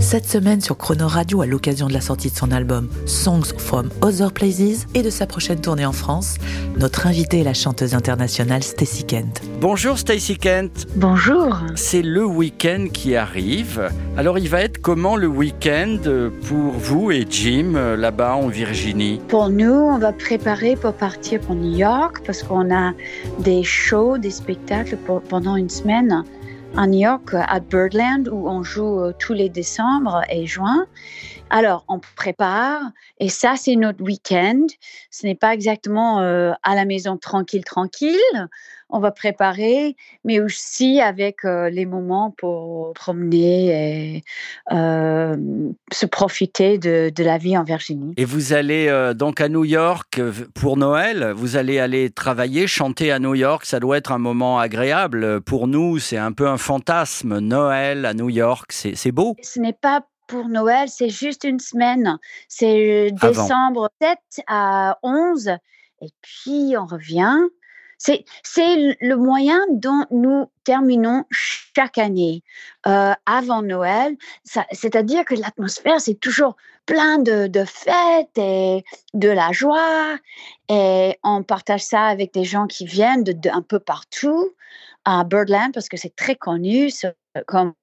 Cette semaine sur Chrono Radio, à l'occasion de la sortie de son album Songs from Other Places et de sa prochaine tournée en France, notre invitée est la chanteuse internationale Stacy Kent. Bonjour Stacy Kent. Bonjour. C'est le week-end qui arrive. Alors il va être comment le week-end pour vous et Jim euh, là-bas en Virginie? Pour nous, on va préparer pour partir pour New York parce qu'on a des shows, des spectacles pour- pendant une semaine à New York, à Birdland, où on joue euh, tous les décembre et juin. Alors, on prépare et ça, c'est notre week-end. Ce n'est pas exactement euh, à la maison tranquille, tranquille. On va préparer, mais aussi avec euh, les moments pour promener et euh, se profiter de, de la vie en Virginie. Et vous allez euh, donc à New York pour Noël. Vous allez aller travailler, chanter à New York. Ça doit être un moment agréable. Pour nous, c'est un peu un fantasme. Noël à New York, c'est beau. ce n'est pas pour Noël, c'est juste une semaine. C'est décembre 7 à 11 et puis on revient. C'est, le moyen dont nous terminons chaque année euh, avant Noël. C'est-à-dire que l'atmosphère, c'est toujours plein de, de fêtes et de la joie. Et on partage ça avec des gens qui viennent de, de un peu partout à Birdland parce que c'est très connu ce- comme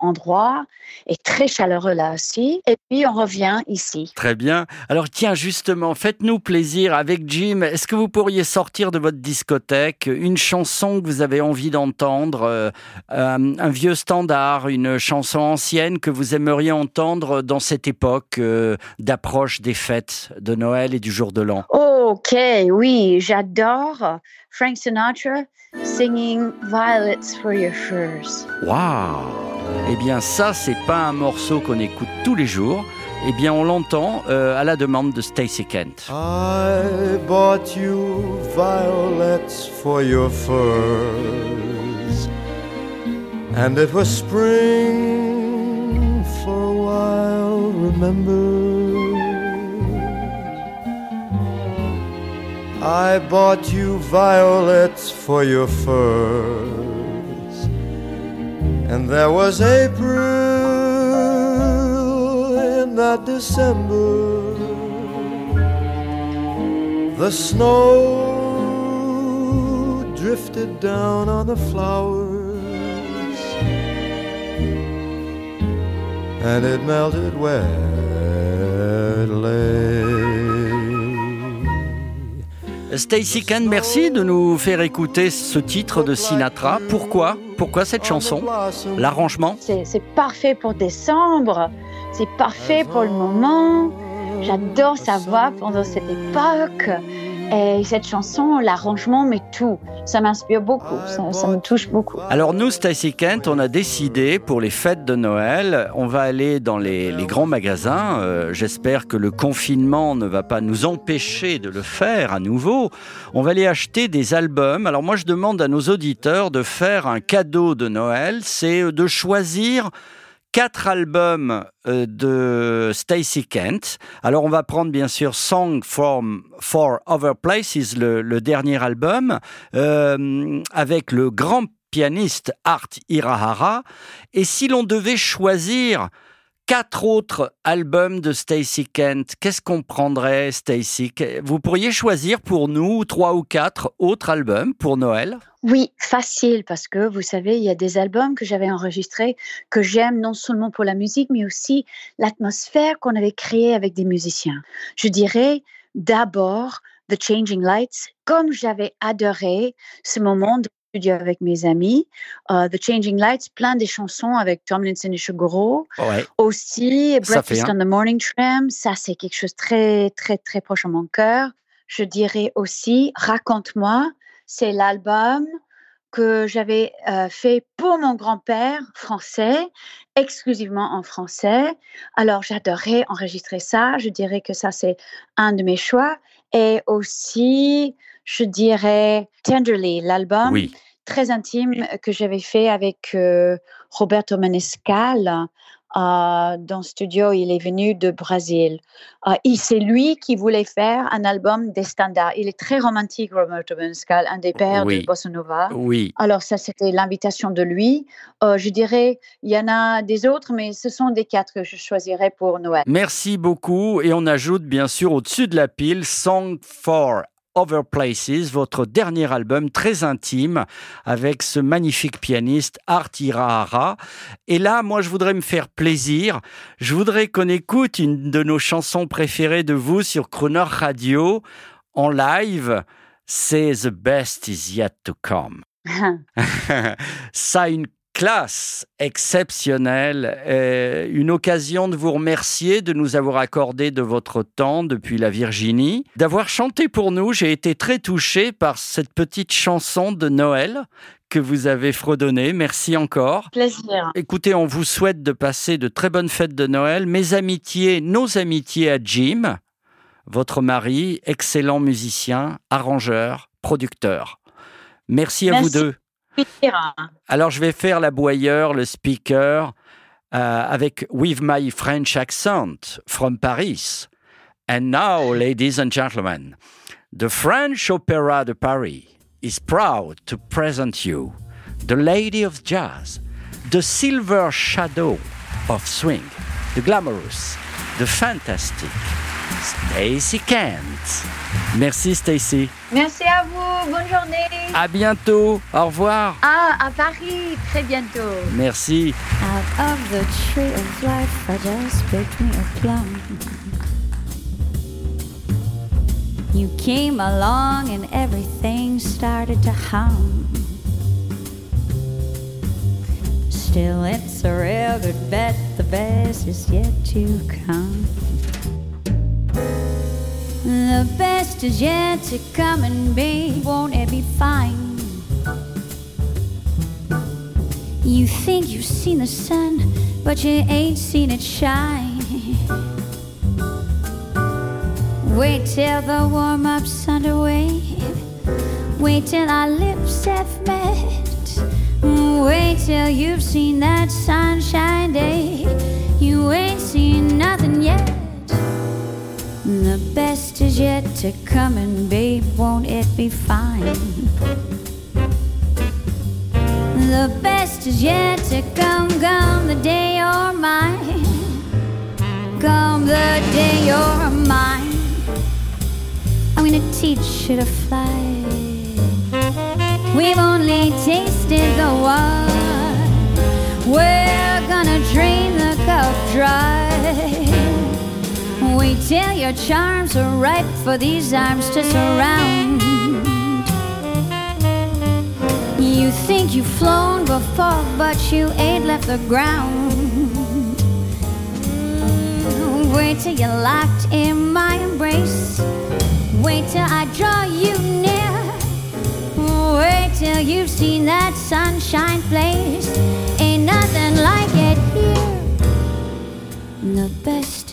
endroit et très chaleureux là aussi. Et puis on revient ici. Très bien. Alors tiens, justement, faites-nous plaisir avec Jim. Est-ce que vous pourriez sortir de votre discothèque une chanson que vous avez envie d'entendre, euh, euh, un vieux standard, une chanson ancienne que vous aimeriez entendre dans cette époque euh, d'approche des fêtes de Noël et du jour de l'an? Ok, oui, j'adore Frank Sinatra singing Violets for Your Furs. Waouh Eh bien, ça, c'est pas un morceau qu'on écoute tous les jours. Eh bien, on l'entend euh, à la demande de Stacey Kent. I bought you violets for your furs, and it was spring for a while. Remember, I bought you violets for your furs, and there was April in that December. The snow drifted down on the flowers and it melted where it lay. Stacey Kent, merci de nous faire écouter ce titre de Sinatra. Pourquoi? Pourquoi cette chanson L'arrangement C'est c'est parfait pour décembre, c'est parfait pour le moment. J'adore sa voix pendant cette époque. Et cette chanson, l'arrangement, mais tout, ça m'inspire beaucoup, ça, ça me touche beaucoup. Alors nous, Stacey Kent, on a décidé pour les fêtes de Noël, on va aller dans les, les grands magasins. Euh, J'espère que le confinement ne va pas nous empêcher de le faire à nouveau. On va aller acheter des albums. Alors moi, je demande à nos auditeurs de faire un cadeau de Noël, c'est de choisir quatre albums euh, de Stacey Kent. Alors on va prendre bien sûr Song from for Other Places, le, le dernier album, euh, avec le grand pianiste Art Hirahara. Et si l'on devait choisir quatre autres albums de Stacey Kent, qu'est-ce qu'on prendrait, Stacey? Vous pourriez choisir pour nous trois ou quatre autres albums pour Noël? Oui, facile, parce que vous savez, il y a des albums que j'avais enregistrés que j'aime non seulement pour la musique, mais aussi l'atmosphère qu'on avait créée avec des musiciens. Je dirais d'abord The Changing Lights, comme j'avais adoré ce moment de avec mes amis. Euh, The Changing Lights, plein de chansons avec Tomlinson et Shuguro. Ouais. Aussi, Breakfast on the Morning Tram, ça c'est quelque chose de très, très, très proche à mon cœur. Je dirais aussi Raconte-moi, c'est l'album que j'avais euh, fait pour mon grand-père français, exclusivement en français. Alors, j'adorais enregistrer ça. Je dirais que ça, c'est un de mes choix. Et aussi, je dirais Tenderly, l'album Oui. très intime que j'avais fait avec euh, Roberto Manescal. Euh, dans le studio, il est venu de Brésil. Euh, c'est lui qui voulait faire un album des standards. Il est très romantique, Roberto Manescal, un des pères Oui. de Bossa Nova. Oui. Alors ça, c'était l'invitation de lui. Euh, je dirais, il y en a des autres, mais ce sont des quatre que je choisirais pour Noël. Merci beaucoup. Et on ajoute bien sûr au-dessus de la pile Song for Other Places, votre dernier album très intime avec ce magnifique pianiste Art Irahara. Et là, moi, je voudrais me faire plaisir. Je voudrais qu'on écoute une de nos chansons préférées de vous sur Croner Radio en live. C'est The Best Is Yet to Come. Ça a une classe exceptionnelle, euh, une occasion de vous remercier de nous avoir accordé de votre temps depuis la Virginie, d'avoir chanté pour nous. J'ai été très touché par cette petite chanson de Noël que vous avez fredonnée. Merci encore. Plaisir. Écoutez, on vous souhaite de passer de très bonnes fêtes de Noël. Mes amitiés, nos amitiés à Jim, votre mari, excellent musicien, arrangeur, producteur. Merci à vous deux. Alors, je vais faire la boyeur, le speaker, euh, avec With My French Accent from Paris. And now, ladies and gentlemen, the French Opera de Paris is proud to present you the Lady of Jazz, the Silver Shadow of Swing, the Glamorous, the Fantastic, Stacy Kent. Merci, Stacy. Merci à vous. Bonne journée. À bientôt. Au revoir. Ah, à Paris, très bientôt. Merci. Out of the tree of life, I just picked me a plum. You came along and everything started to hum. Still, it's a real good bet, the best is yet to come. The best is yet to come and be, won't it be fine? You think you've seen the sun, but you ain't seen it shine. Wait till the warm up's underway. Wait till our lips have met. Wait till you've seen that sunshine yet to come, and babe, won't it be fine? The best is yet to come, come the day you're mine. Come the day you're mine. I'm gonna teach you to fly. We've only tasted the wine. We're gonna drain the cup dry. Wait till your charms are ripe for these arms to surround. You think you've flown before, but you ain't left the ground. Wait till you're locked in my embrace. Wait till I draw you near. Wait till you've seen that sunshine place.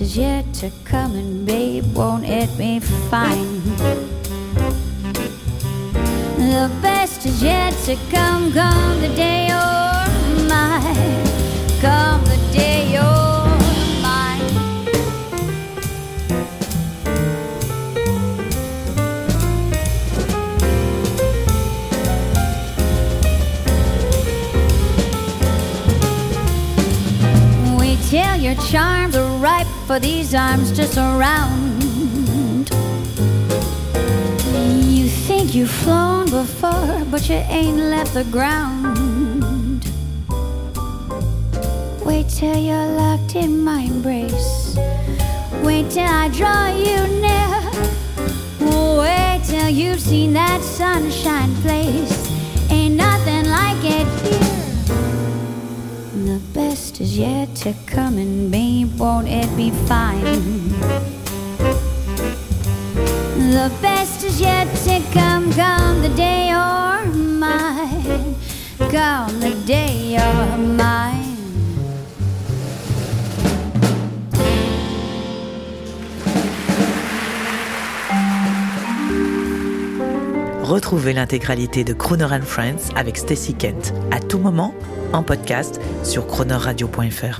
Is yet to come, and babe, won't it be fine? The best is yet to come, come the day oh you're mine. Come the day you're for these arms to surround. You think you've flown before, but you ain't left the ground. Wait till you're locked in my embrace. Wait till I draw you near. Wait till you've seen that sunshine place. Ain't nothing yet to come, and babe, won't it be fine? The best is yet to come, come the day you're mine. on the day you're mine. Retrouvez l'intégralité de Crooner and Friends avec Stacy Kent à tout moment en podcast sur croonerradio.fr.